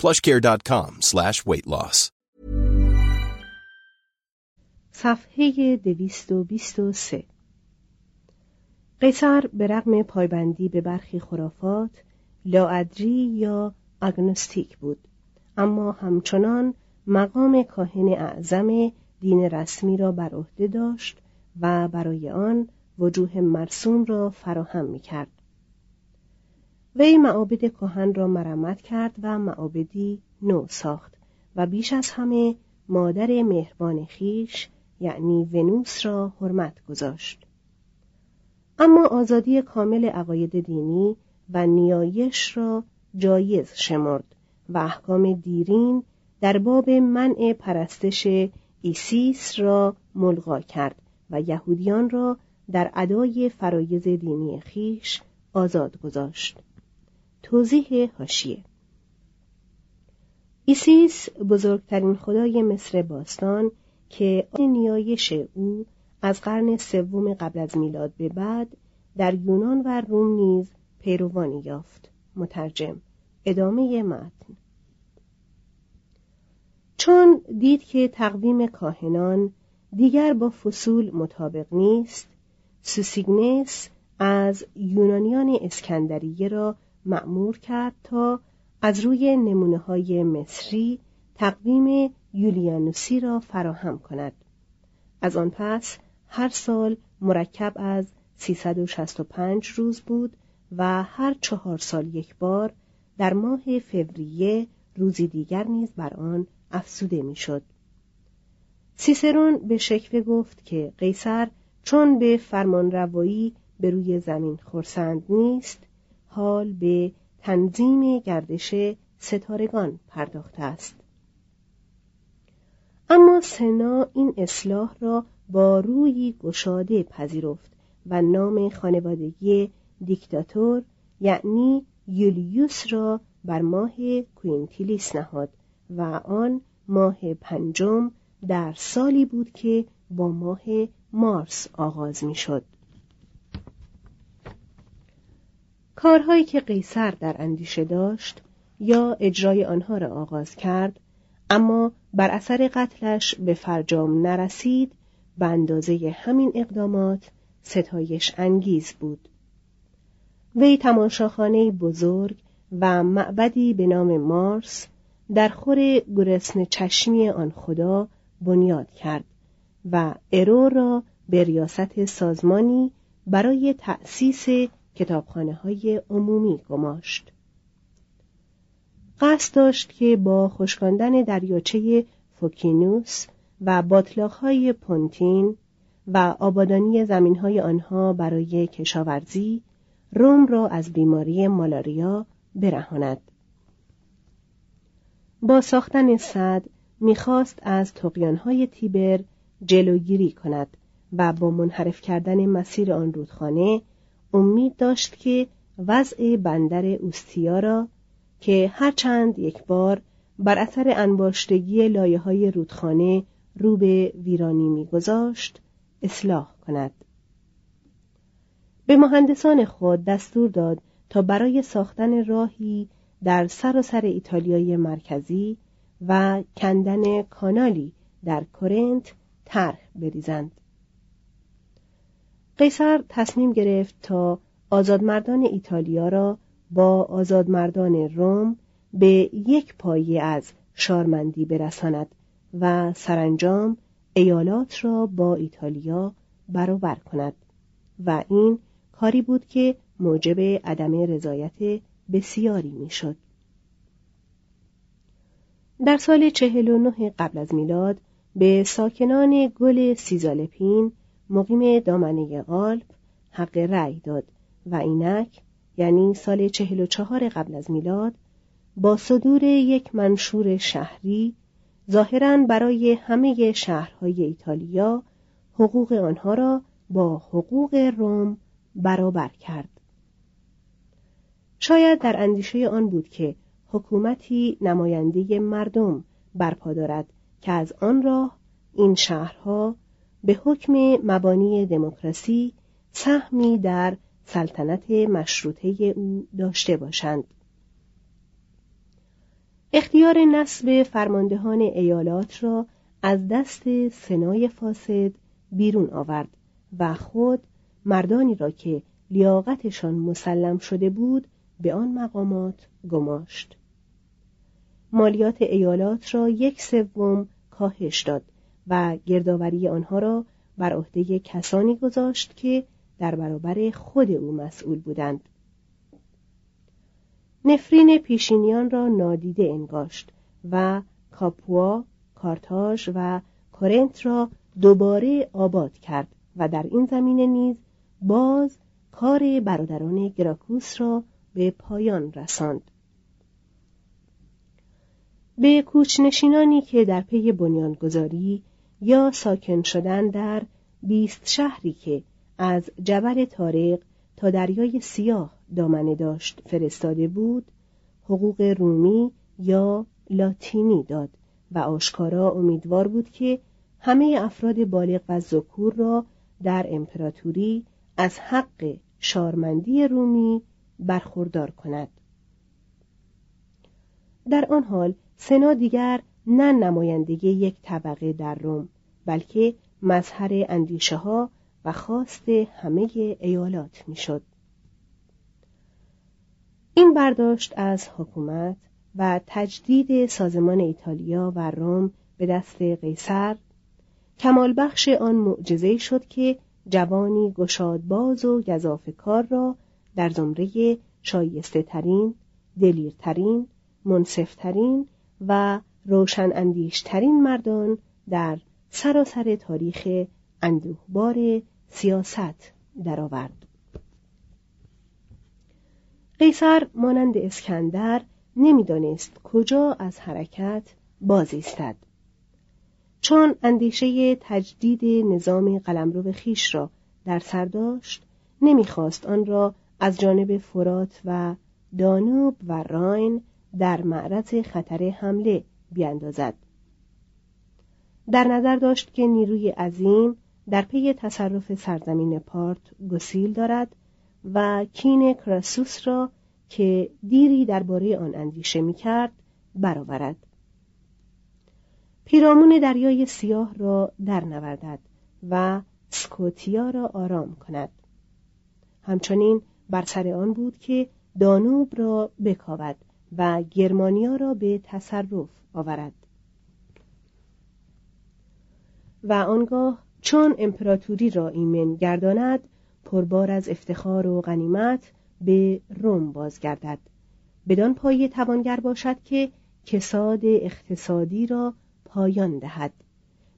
plushcare.com slash weight loss. صفحه 223 قیصر به رغم پایبندی به برخی خرافات لاادری یا اگنوستیک بود اما همچنان مقام کاهن اعظم دین رسمی را بر عهده داشت و برای آن وجوه مرسوم را فراهم می کرد. وی معابد کهن را مرمت کرد و معابدی نو ساخت و بیش از همه مادر مهربان خیش یعنی ونوس را حرمت گذاشت. اما آزادی کامل عقاید دینی و نیایش را جایز شمرد و احکام دیرین در باب منع پرستش ایسیس را ملغا کرد و یهودیان را در ادای فرایض دینی خویش آزاد گذاشت. توضیح حاشیه ایسیس بزرگترین خدای مصر باستان که نیایش او از قرن سوم قبل از میلاد به بعد در یونان و روم نیز پیروانی یافت. مترجم ادامه متن. چون دید که تقویم کاهنان دیگر با فصول مطابق نیست سوسیگنس از یونانیان اسکندریه را مأمور کرد تا از روی نمونه های مصری تقویم یولیانوسی را فراهم کند از آن پس هر سال مرکب از 365 روز بود و هر چهار سال یک بار در ماه فوریه روزی دیگر نیز بر آن افزوده می‌شد. سیسرون به شکوه گفت که قیصر چون به فرمان روایی به روی زمین خورسند نیست حال به تنظیم گردش ستارگان پرداخته است. اما سنا این اصلاح را با روی گشاده پذیرفت و نام خانوادگی دیکتاتور یعنی یولیوس را بر ماه کوینتیلیس نهاد و آن ماه پنجم در سالی بود که با ماه مارس آغاز می شد. کارهایی که قیصر در اندیشه داشت یا اجرای آنها را آغاز کرد اما بر اثر قتلش به فرجام نرسید به اندازه همین اقدامات ستایش انگیز بود. وی تماشاخانه بزرگ و معبدی به نام مارس در خور گرسن چشمی آن خدا بنیاد کرد و ارو را به ریاست سازمانی برای تأسیس کتابخانه های عمومی گماشت. قصد داشت که با خشکاندن دریاچه فوکینوس و های پونتین و آبادانی های آنها برای کشاورزی روم را از بیماری مالاریا برهاند. با ساختن صد می‌خواست از های تیبر جلوگیری کند و با منحرف کردن مسیر آن رودخانه امید داشت که وضع بندر اوستیا را که هرچند یک بار بر اثر انباشتگی لایه های رودخانه رو به ویرانی میگذاشت اصلاح کند. به مهندسان خود دستور داد تا برای ساختن راهی در سراسر ایتالیای مرکزی و کندن کانالی در کورنت طرح بریزند. قیصر تصمیم گرفت تا آزادمردان ایتالیا را با آزادمردان روم به یک پایه از شارمندی برساند و سرانجام ایالات را با ایتالیا برابر کند و این کاری بود که موجب عدم رضایت بسیاری می‌شد. در سال چهل و نه قبل از میلاد به ساکنان گل سیزالپین مقیم دامنه آلپ حق رأی داد و اینک یعنی سال چهل و چهار قبل از میلاد با صدور یک منشور شهری ظاهرا برای همه شهرهای ایتالیا حقوق آنها را با حقوق روم برابر کرد. شاید در اندیشه آن بود که حکومتی نماینده مردم برپا دارد که از آن راه این شهرها به حکم مبانی دموکراسی سهمی در سلطنت مشروطه او داشته باشند. اختیار نصب فرماندهان ایالات را از دست سنای فاسد بیرون آورد و خود مردانی را که لیاقتشان مسلم شده بود به آن مقامات گماشت. مالیات ایالات را یک سوم کاهش داد و گردآوری آنها را بر عهده کسانی گذاشت که در برابر خود او مسئول بودند نفرین پیشینیان را نادیده انگاشت و کاپوا، کارتاژ و کورنت را دوباره آباد کرد و در این زمینه نیز باز کار برادران گراکوس را به پایان رساند. به کوچنشینانی که در پی بنیانگذاری یا ساکن شدن در بیست شهری که از جبل تاریق تا دریای سیاه دامنه داشت فرستاده بود حقوق رومی یا لاتینی داد و آشکارا امیدوار بود که همه افراد بالغ و ذکور را در امپراتوری از حق شارمندی رومی برخوردار کند. در آن حال سنا دیگر نه نمایندگی یک طبقه در روم بلکه مظهر اندیشه ها و خواست همه ایالات می‌شد. این برداشت از حکومت و تجدید سازمان ایتالیا و روم به دست قیصر کمال بخش آن معجزه شد که جوانی گشادباز و کار را در زمره شایسته ترین، دلیرترین، منصفترین و روشن اندیشترین مردان در سراسر تاریخ اندوهبار سیاست درآورد. قیصر مانند اسکندر نمی‌دانست کجا از حرکت بازیستد چون اندیشه تجدید نظام قلمرو خیش را در سر داشت نمی‌خواست آن را از جانب فرات و دانوب و راین در معرض خطر حمله بیاندازد. در نظر داشت که نیروی عظیم در پی تصرف سرزمین پارت گسیل دارد و کین کراسوس را که دیری درباره آن اندیشه می‌کرد برآورد. پیرامون دریای سیاه را درنوردد و سکوتیا را آرام کند. همچنین بر سر آن بود که دانوب را بکاود و گرمانیا را به تصرف آورد. و آنگاه چون امپراتوری را ایمن گرداند پربار از افتخار و غنیمت به روم بازگردد. بدان پایه توانگر باشد که کساد اقتصادی را پایان دهد.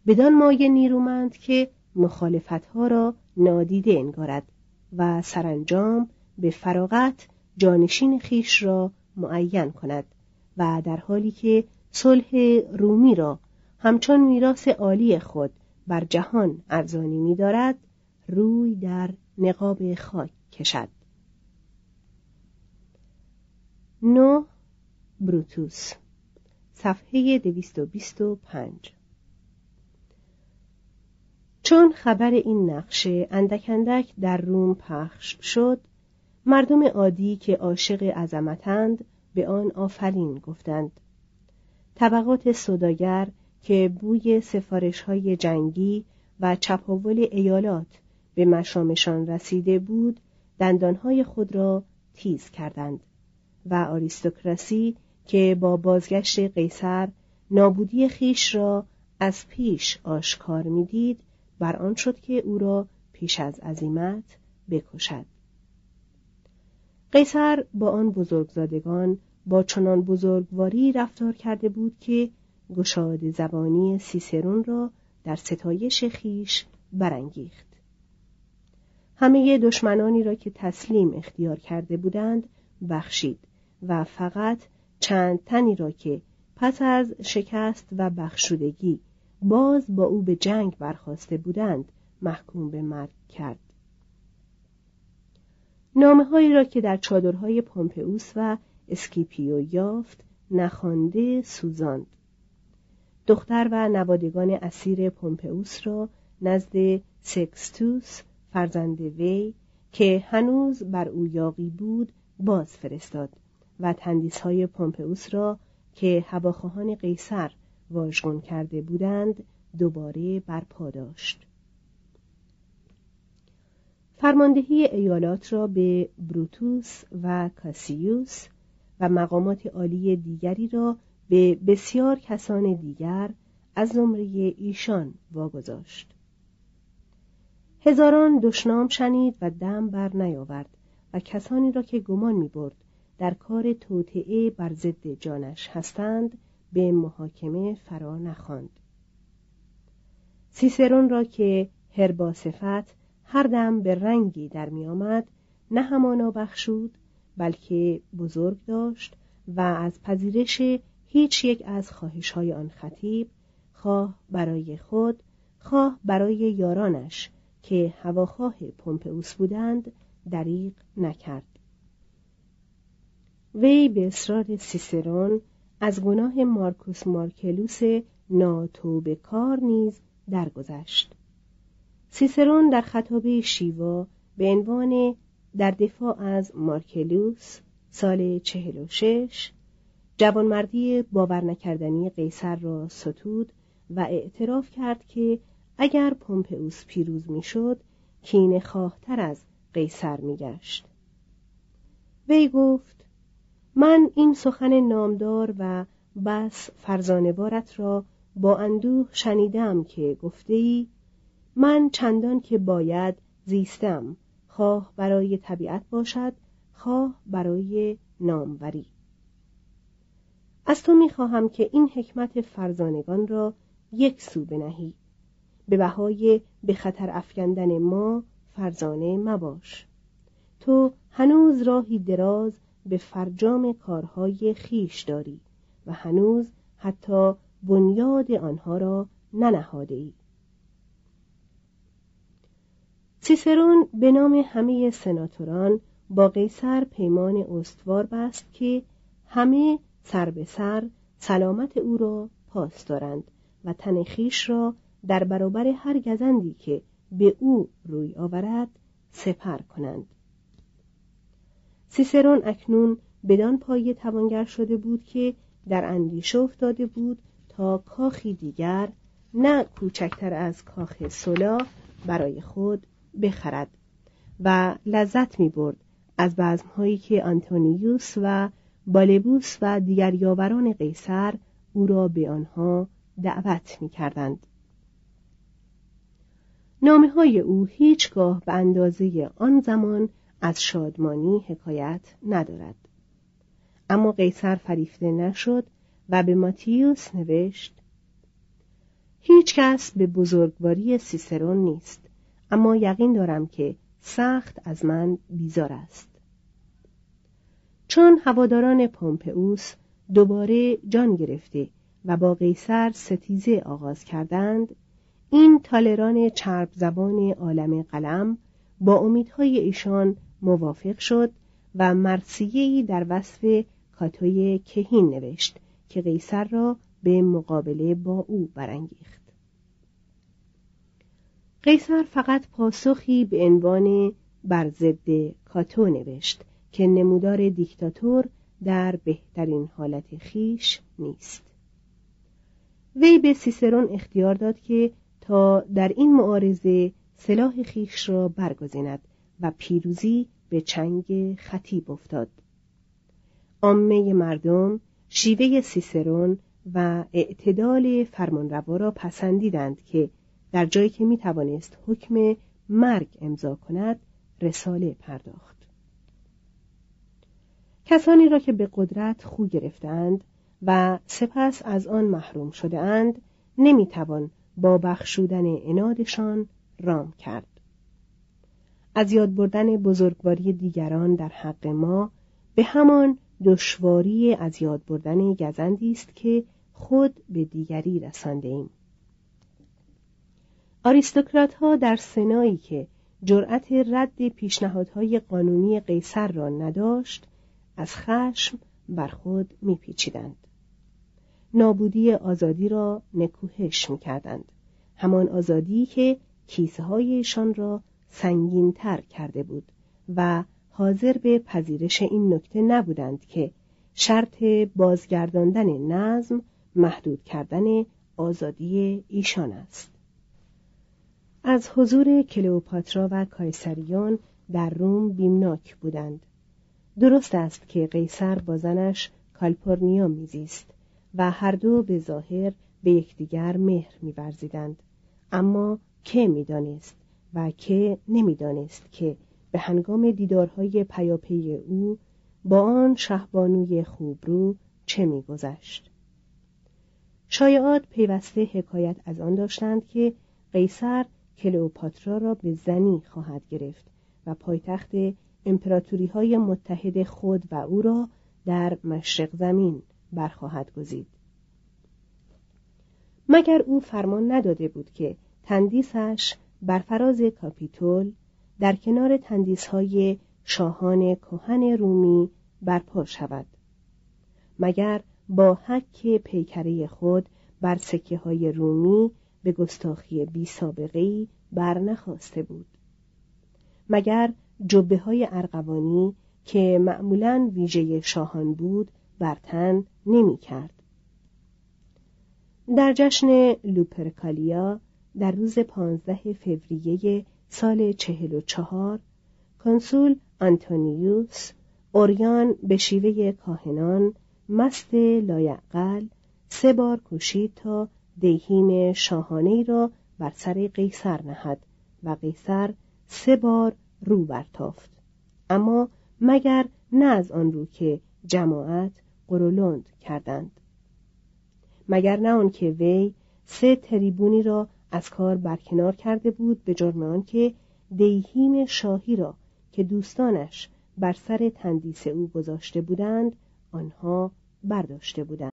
بدان مایه نیرومند که مخالفتها را نادیده انگارد و سرانجام به فراغت جانشین خیش را معین کند و در حالی که صلح رومی را. همچون میراث عالی خود بر جهان ارزانی می‌دارد روی در نقاب خاک کشد. نو بروتوس صفحه 225 چون خبر این نقشه اندک اندک در روم پخش شد مردم عادی که عاشق عظمتند به آن آفرین گفتند. طبقات صداگر که بوی سفارش های جنگی و چپاول ایالات به مشامشان رسیده بود دندانهای خود را تیز کردند و آریستوکراسی که با بازگشت قیصر نابودی خیش را از پیش آشکار می‌دید بر آن شد که او را پیش از عزیمت بکشد. قیصر با آن بزرگزادگان با چنان بزرگواری رفتار کرده بود که گشاد زبانی سیسرون را در ستایش خیش برانگیخت. همه دشمنانی را که تسلیم اختیار کرده بودند بخشید و فقط چند تنی را که پس از شکست و بخشودگی باز با او به جنگ برخاسته بودند محکوم به مرگ کرد. نامه هایی را که در چادرهای پومپئوس و اسکیپیو یافت نخوانده سوزاند. دختر و نوادگان اسیر پومپئوس را نزد سکستوس فرزند وی که هنوز بر او یاقی بود باز فرستاد و تندیس های پومپئوس را که هواخواهان قیصر واژگون کرده بودند دوباره برپا داشت. فرماندهی ایالات را به بروتوس و کاسیوس و مقامات عالی دیگری را به بسیار کسان دیگر از زمره ایشان واگذاشت. هزاران دشنام شنید و دم بر نیاورد و کسانی را که گمان می برد در کار توطعه بر ضد جانش هستند به محاکمه فرا نخواند. سیسرون را که هرباسفت هر دم به رنگی در می آمد نه همانا بخشود بلکه بزرگ داشت و از پذیرش هیچ یک از خواهش های آن خطیب خواه برای خود خواه برای یارانش که هواخواه پومپئوس بودند دریغ نکرد. وی به اصرار سیسرون از گناه مارکوس مارکلوس ناتوبه کار نیز درگذشت. سیسرون در خطابه شیوا به عنوان در دفاع از مارکلوس سال چهل و شش جوانمردی باور نکردنی قیصر را ستود و اعتراف کرد که اگر پومپئوس پیروز می‌شد کین خواهتر از قیصر میگشت. وی گفت من این سخن نامدار و بس فرزانوارت را با اندوه شنیدم که گفته ای من چندان که باید زیستم. خواه برای طبیعت باشد خواه برای ناموری. از تو می‌خواهم که این حکمت فرزانگان را یک سو بنهی. به بهای به خطر افکندن ما فرزانه مباش. تو هنوز راهی دراز به فرجام کارهای خیش داری و هنوز حتی بنیاد آنها را ننهاده ای سیسرون به نام همه سناتوران با قیصر پیمان استوار بست که همه سر به سر سلامت او را پاس دارند و تن خیش را در برابر هر گزندی که به او روی آورد سپر کنند. سیسرون اکنون بدان پایه توانگر شده بود که در اندیشه افتاده بود تا کاخی دیگر نه کوچکتر از کاخ سولا برای خود بخرد و لذت می برد از بزمهایی که آنتونیوس و بالبوس و دیگر یاوران قیصر او را به آنها دعوت می کردند. نامه های او هیچگاه به اندازه آن زمان از شادمانی حکایت ندارد. اما قیصر فریفته نشد و به ماتیوس نوشت هیچ کس به بزرگواری سیسرون نیست اما یقین دارم که سخت از من بیزار است. چون هواداران پومپئوس دوباره جان گرفته و با قیصر ستیزه آغاز کردند این تالران چرب زبان عالم قلم با امیدهای ایشان موافق شد و مرسیهی در وصف کاتوی کهین نوشت که قیصر را به مقابله با او برانگیخت. قیصر فقط پاسخی به عنوان بر ضد کاتو نوشت که نمودار دیکتاتور در بهترین حالت خیش نیست. وی به سیسرون اختیار داد که تا در این معارضه سلاح خیش را برگزیند و پیروزی به چنگ خطیب افتاد. عامه مردم شیوه سیسرون و اعتدال فرمانروا را پسندیدند که در جایی که می توانست حکم مرگ امضا کند رساله پرداخت کسانی را که به قدرت خو گرفتند و سپس از آن محروم شده اند نمی توان با بخشودن انادشان رام کرد از یاد بردن بزرگواری دیگران در حق ما به همان دشواری از یاد بردن گزندی است که خود به دیگری رسانده ایم. آریستوکرات ها در سنایی که جرأت رد پیشنهادهای قانونی قیصر را نداشت از خشم بر خود میپیچیدند. نابودی آزادی را نکوهش می‌کردند. همان آزادی که کیسه هایشان را سنگینتر کرده بود و حاضر به پذیرش این نکته نبودند که شرط بازگرداندن نظم محدود کردن آزادی ایشان است. از حضور کلئوپاترا و کایسریون در روم بیمناک بودند. درست است که قیصر با زنش کالپورنیا میزیست و هر دو به ظاهر به یکدیگر مهر میورزیدند. اما که می‌دانست و که نمی‌دانست که به هنگام دیدارهای پیاپی او با آن شهبانوی خوبرو چه میگذشت. شایعات پیوسته حکایت از آن داشتند که قیصر کلئوپاترا را به زنی خواهد گرفت و پایتخت امپراتوری های متحد خود و او را در مشرق زمین برخواهد گزید. مگر او فرمان نداده بود که تندیسش بر فراز کاپیتول در کنار تندیس های شاهان کهن رومی برپا شود؟ مگر با حک پیکره خود بر سکه های رومی به گستاخی بی سابقه بر نخواسته بود مگر جبه های ارغوانی که معمولا ویژه شاهان بود بر تن نمی کرد. در جشن لوپرکالیا در روز پانزده فوریه سال چهل و چهار کنسول آنتونیوس اوریان به شیوه کاهنان مست لایعقل سه بار کوشید تا دیهیم شاهانه را بر سر قیصر نهد و قیصر سه بار رو برتافت. اما مگر نه از آن رو که جماعت قرولند کردند. مگر نه آن که وی سه تریبونی را از کار برکنار کرده بود به جرم آنکه دیهیم شاهی را که دوستانش بر سر تندیس او گذاشته بودند آنها برداشته بودند.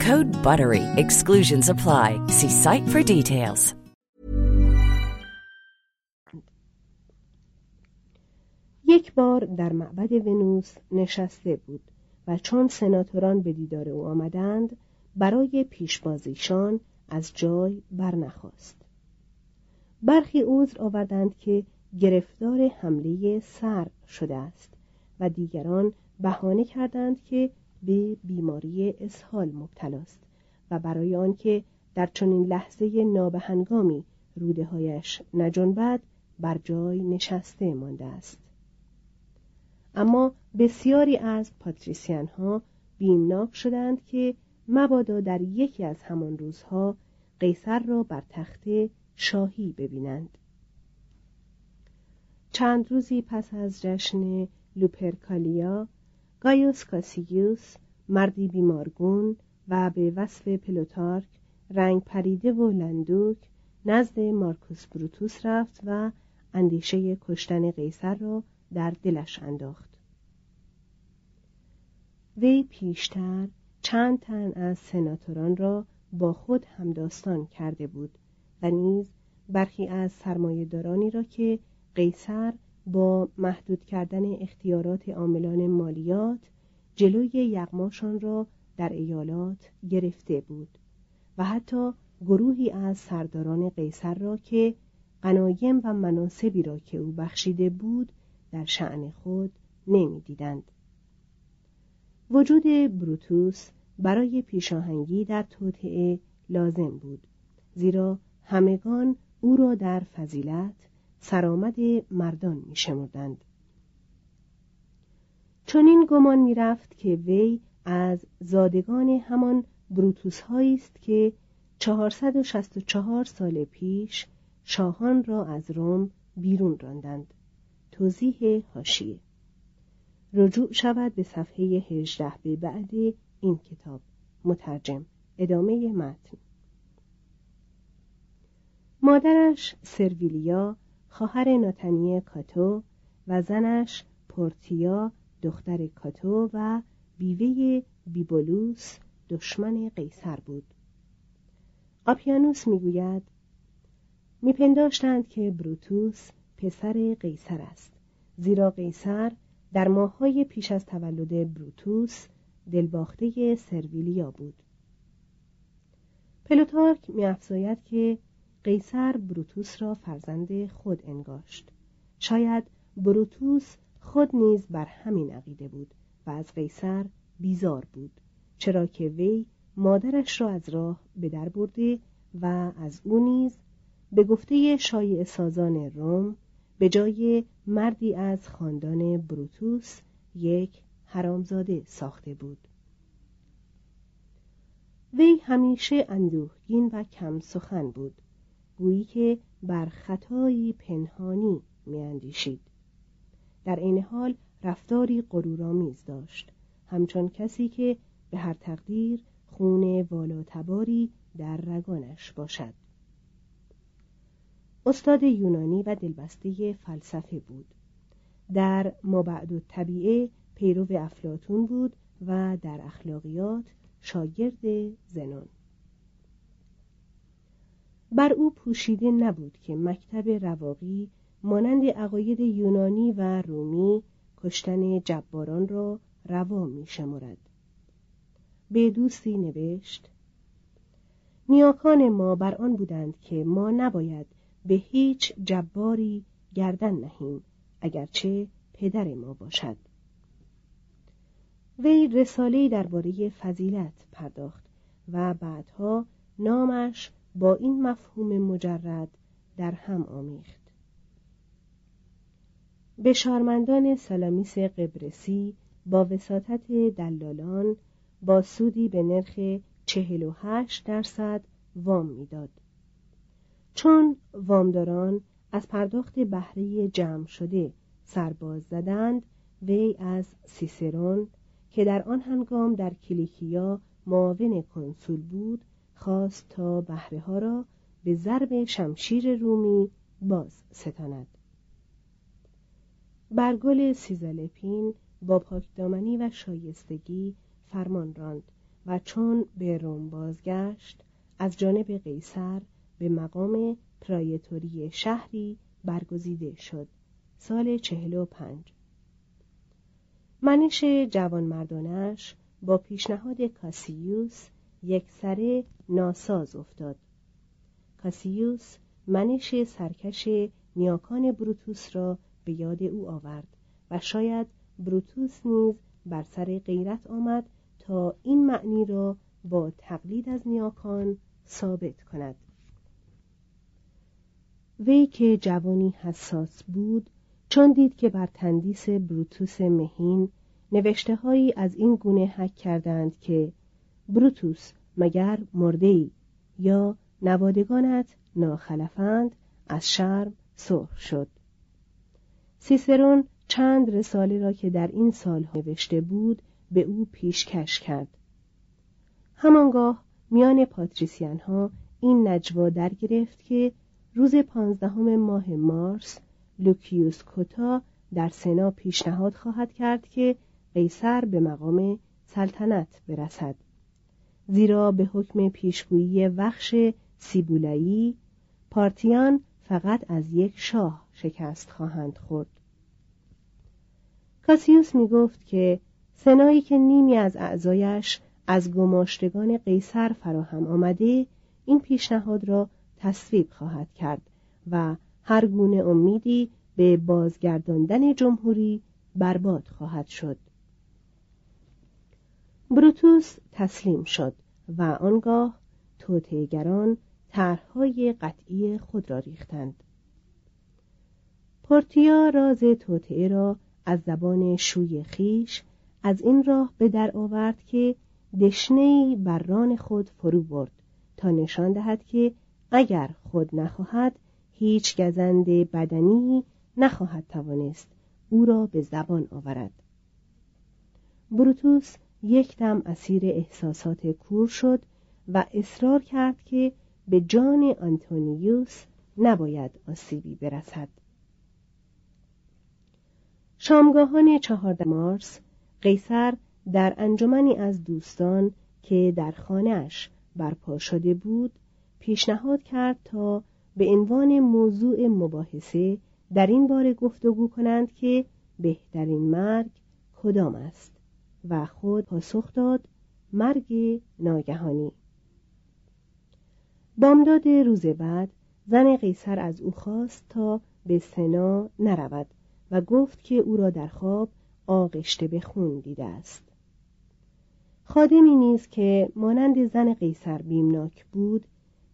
Code BUTTERY. Exclusions apply. See site for details. یک بار در معبد ونوس نشسته بود و چون سناتوران به دیدار او آمدند برای پیشبازیشان از جای برنخواست برخی عذر آوردند که گرفتار حمله سر شده است و دیگران بهانه کردند که به بیماری اسهال مبتلاست و برای آنکه در چنین لحظه نابهنگامی روده هایش نجنبد بر جای نشسته مانده است. اما بسیاری از پاتریسیان ها بیمناک شدند که مبادا در یکی از همان روزها قیصر را بر تخت شاهی ببینند. چند روزی پس از جشن لوپرکالیا گایوس کاسیگیوس مردی بیمارگون و به وصف پلوتارک رنگ پریده و لندوک نزد مارکوس بروتوس رفت و اندیشه کشتن قیصر را در دلش انداخت. وی پیشتر چند تن از سناتوران را با خود همداستان کرده بود و نیز برخی از سرمایهدارانی را که قیصر با محدود کردن اختیارات عاملان مالیات جلوی یغماشان را در ایالات گرفته بود و حتی گروهی از سرداران قیصر را که قنایم و مناسبی را که او بخشیده بود در شعن خود نمی‌دیدند. وجود بروتوس برای پیشاهنگی در توطعه لازم بود زیرا همگان او را در فضیلت سرآمد مردان می شمردند. چنین گمان می رفت که وی از زادگان همان بروتوس است که 464 سال پیش شاهان را از روم بیرون راندند. توضیح هاشیه رجوع شود به صفحه 18 به بعد این کتاب. مترجم. ادامه متن. مادرش سرویلیا خواهر ناتنی کاتو و زنش پورتیا دختر کاتو و بیوه بیبولوس دشمن قیصر بود. آپیانوس می‌گوید میپنداشتند که بروتوس پسر قیصر است زیرا قیصر در ماههای پیش از تولد بروتوس دلباخته سرویلیا بود. پلوتارک میافزاید که قیصر بروتوس را فرزند خود انگاشت. شاید بروتوس خود نیز بر همین عقیده بود و از قیصر بیزار بود چرا که وی مادرش را از راه به در برده و از او نیز به گفته شایع سازان روم به جای مردی از خاندان بروتوس یک حرامزاده ساخته بود. وی همیشه اندوهگین و کم سخن بود. گویی که بر خطایی پنهانی میاندیشید. در عین حال رفتاری غرورآمیز داشت. همچون کسی که به هر تقدیر خون والاتباری در رگانش باشد. استاد یونانی و دلبسته فلسفه بود. در مابعد طبیعه پیرو افلاتون بود و در اخلاقیات شاگرد زنون بر او پوشیده نبود که مکتب رواقی مانند عقاید یونانی و رومی کشتن جباران را روا می شمرد. به دوستی نوشت نیاکان ما بر آن بودند که ما نباید به هیچ جباری گردن نهیم اگرچه پدر ما باشد وی رساله درباره فضیلت پرداخت و بعدها نامش با این مفهوم مجرد در هم آمیخت. به شارمندان سلامیس قبرسی با وساطت دلالان با سودی به نرخ چهل و هشت درصد وام می‌داد. چون وامداران از پرداخت بهره جمع شده سرباز زدند وی از سیسرون که در آن هنگام در کلیکیا معاون کنسول بود خواست تا بهره ها را به ضرب شمشیر رومی باز ستاند. برگل سیزالپین با پاکدامنی و شایستگی فرمان راند و چون به روم بازگشت از جانب قیصر به مقام پرایتوری شهری برگزیده شد. سال چهل و پنج. منش جوانمردانش با پیشنهاد کاسیوس یک سره ناساز افتاد. کاسیوس منش سرکش نیاکان بروتوس را به یاد او آورد و شاید بروتوس نیز بر سر غیرت آمد تا این معنی را با تقلید از نیاکان ثابت کند. وی که جوانی حساس بود چون دید که بر تندیس بروتوس مهین نوشته هایی از این گونه حک کردند که بروتوس مگر مرده ای یا نوادگانت ناخلفند از شرم سرخ شد. سیسرون چند رساله را که در این سال نوشته بود به او پیشکش کرد. همانگاه میان پاتریسیان ها این نجوا در گرفت که روز پانزدهم ماه مارس لوکیوس کوتا در سنا پیشنهاد خواهد کرد که قیصر به مقام سلطنت برسد. زیرا به حکم پیشگویی وخش سیبولایی پارتیان فقط از یک شاه شکست خواهند خورد. کاسیوس می گفت که سنایی که نیمی از اعضایش از گماشتگان قیصر فراهم آمده این پیشنهاد را تصویب خواهد کرد و هر گونه امیدی به بازگرداندن جمهوری برباد خواهد شد. بروتوس تسلیم شد و آنگاه توتهگران طرحهای قطعی خود را ریختند. پورتیا راز توطعه را از زبان شوی خیش از این راه به در آورد که دشنهای بر ران خود فرو برد تا نشان دهد که اگر خود نخواهد هیچ گزند بدنی نخواهد توانست او را به زبان آورد. بروتوس یک دم اسیر احساسات کور شد و اصرار کرد که به جان آنتونیوس نباید آسیبی برسد. شامگاهان چهارده مارس قیصر در انجمنی از دوستان که در خانهاش برپا شده بود پیشنهاد کرد تا به عنوان موضوع مباحثه در این باره گفتگو کنند که بهترین مرگ کدام است. و خود پاسخ داد مرگ ناگهانی. بامداد روز بعد زن قیصر از او خواست تا به سنا نرود و گفت که او را در خواب آغشته به خون دیده است. خادمی نیز که مانند زن قیصر بیمناک بود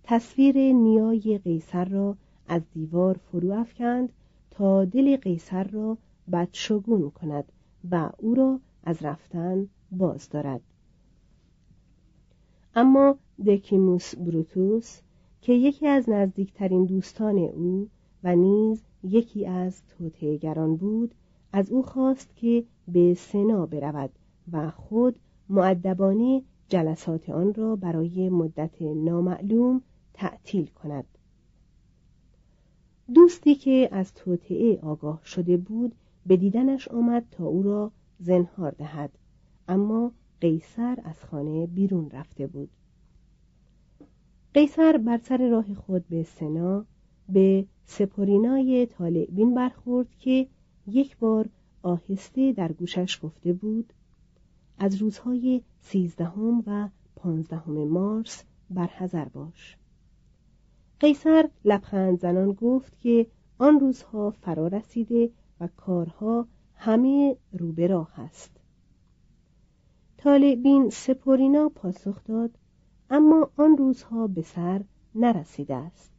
تصویر نیای قیصر را از دیوار فرو افکند تا دل قیصر را بدشگون کند و او را از رفتن باز دارد. اما دکیموس بروتوس که یکی از نزدیکترین دوستان او و نیز یکی از توتهگران بود از او خواست که به سنا برود و خود معدبانه جلسات آن را برای مدت نامعلوم تعطیل کند. دوستی که از توطعه آگاه شده بود به دیدنش آمد تا او را زنهار دهد. اما قیصر از خانه بیرون رفته بود. قیصر بر سر راه خود به سنا به سپورینای طالعبین برخورد که یک بار آهسته در گوشش گفته بود از روزهای سیزدهم و پانزدهم مارس برحذر باش. قیصر لبخند زنان گفت که آن روزها فرا رسیده و کارها همه رو به راه است. طالبین سپورینا پاسخ داد اما آن روزها به سر نرسیده است.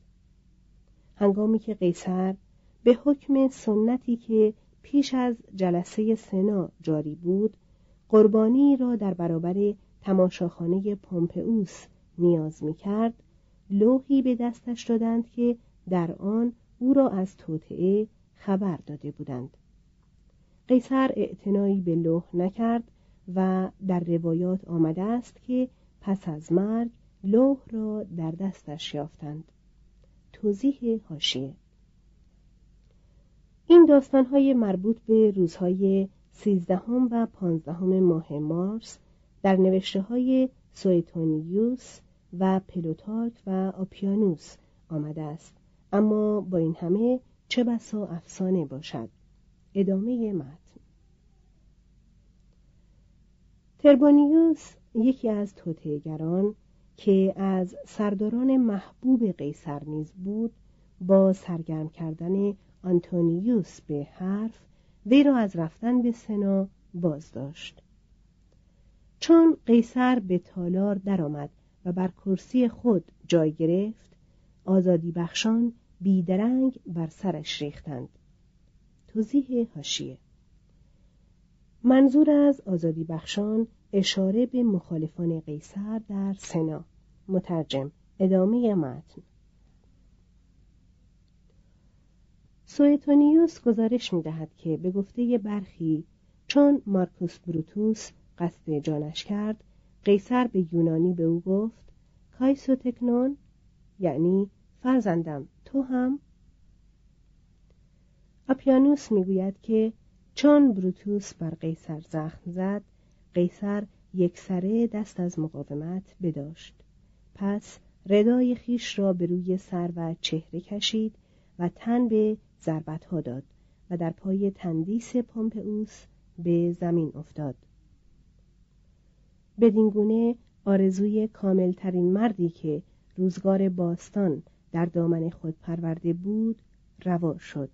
هنگامی که قیصر به حکم سنتی که پیش از جلسه سنا جاری بود قربانی را در برابر تماشاخانه پومپئوس نیاز می کرد لوحی به دستش دادند که در آن او را از توطعه خبر داده بودند. قیصر اعتنایی به لوح نکرد و در روایات آمده است که پس از مرگ لوح را در دستش یافتند. توضیح حاشیه این داستانهای مربوط به روزهای سیزدهم و پانزدهم ماه مارس در نوشته های سویتونیوس و پلوتارک و آپیانوس آمده است. اما با این همه چه بسا افسانه باشد؟ ادامه متن تربانیوس یکی از توتهگران که از سرداران محبوب قیصر نیز بود با سرگرم کردن آنتونیوس به حرف وی را از رفتن به سنا باز داشت چون قیصر به تالار درآمد و بر کرسی خود جای گرفت آزادی بخشان بیدرنگ بر سرش ریختند. توضیح هاشیه منظور از آزادی بخشان اشاره به مخالفان قیصر در سنا. مترجم ادامه متن. سویتونیوس گزارش می دهد که به گفته برخی چون مارکوس بروتوس قصد جانش کرد قیصر به یونانی به او گفت کایسو تکنون؟ یعنی فرزندم تو هم؟ آپیانوس می‌گوید که چون بروتوس بر قیصر زخم زد قیصر یک سره دست از مقاومت بداشت. پس ردای خیش را به روی سر و چهره کشید و تن به ضربت ها داد و در پای تندیس پومپئوس به زمین افتاد. بدینگونه آرزوی کاملترین مردی که روزگار باستان در دامن خود پرورده بود روا شد.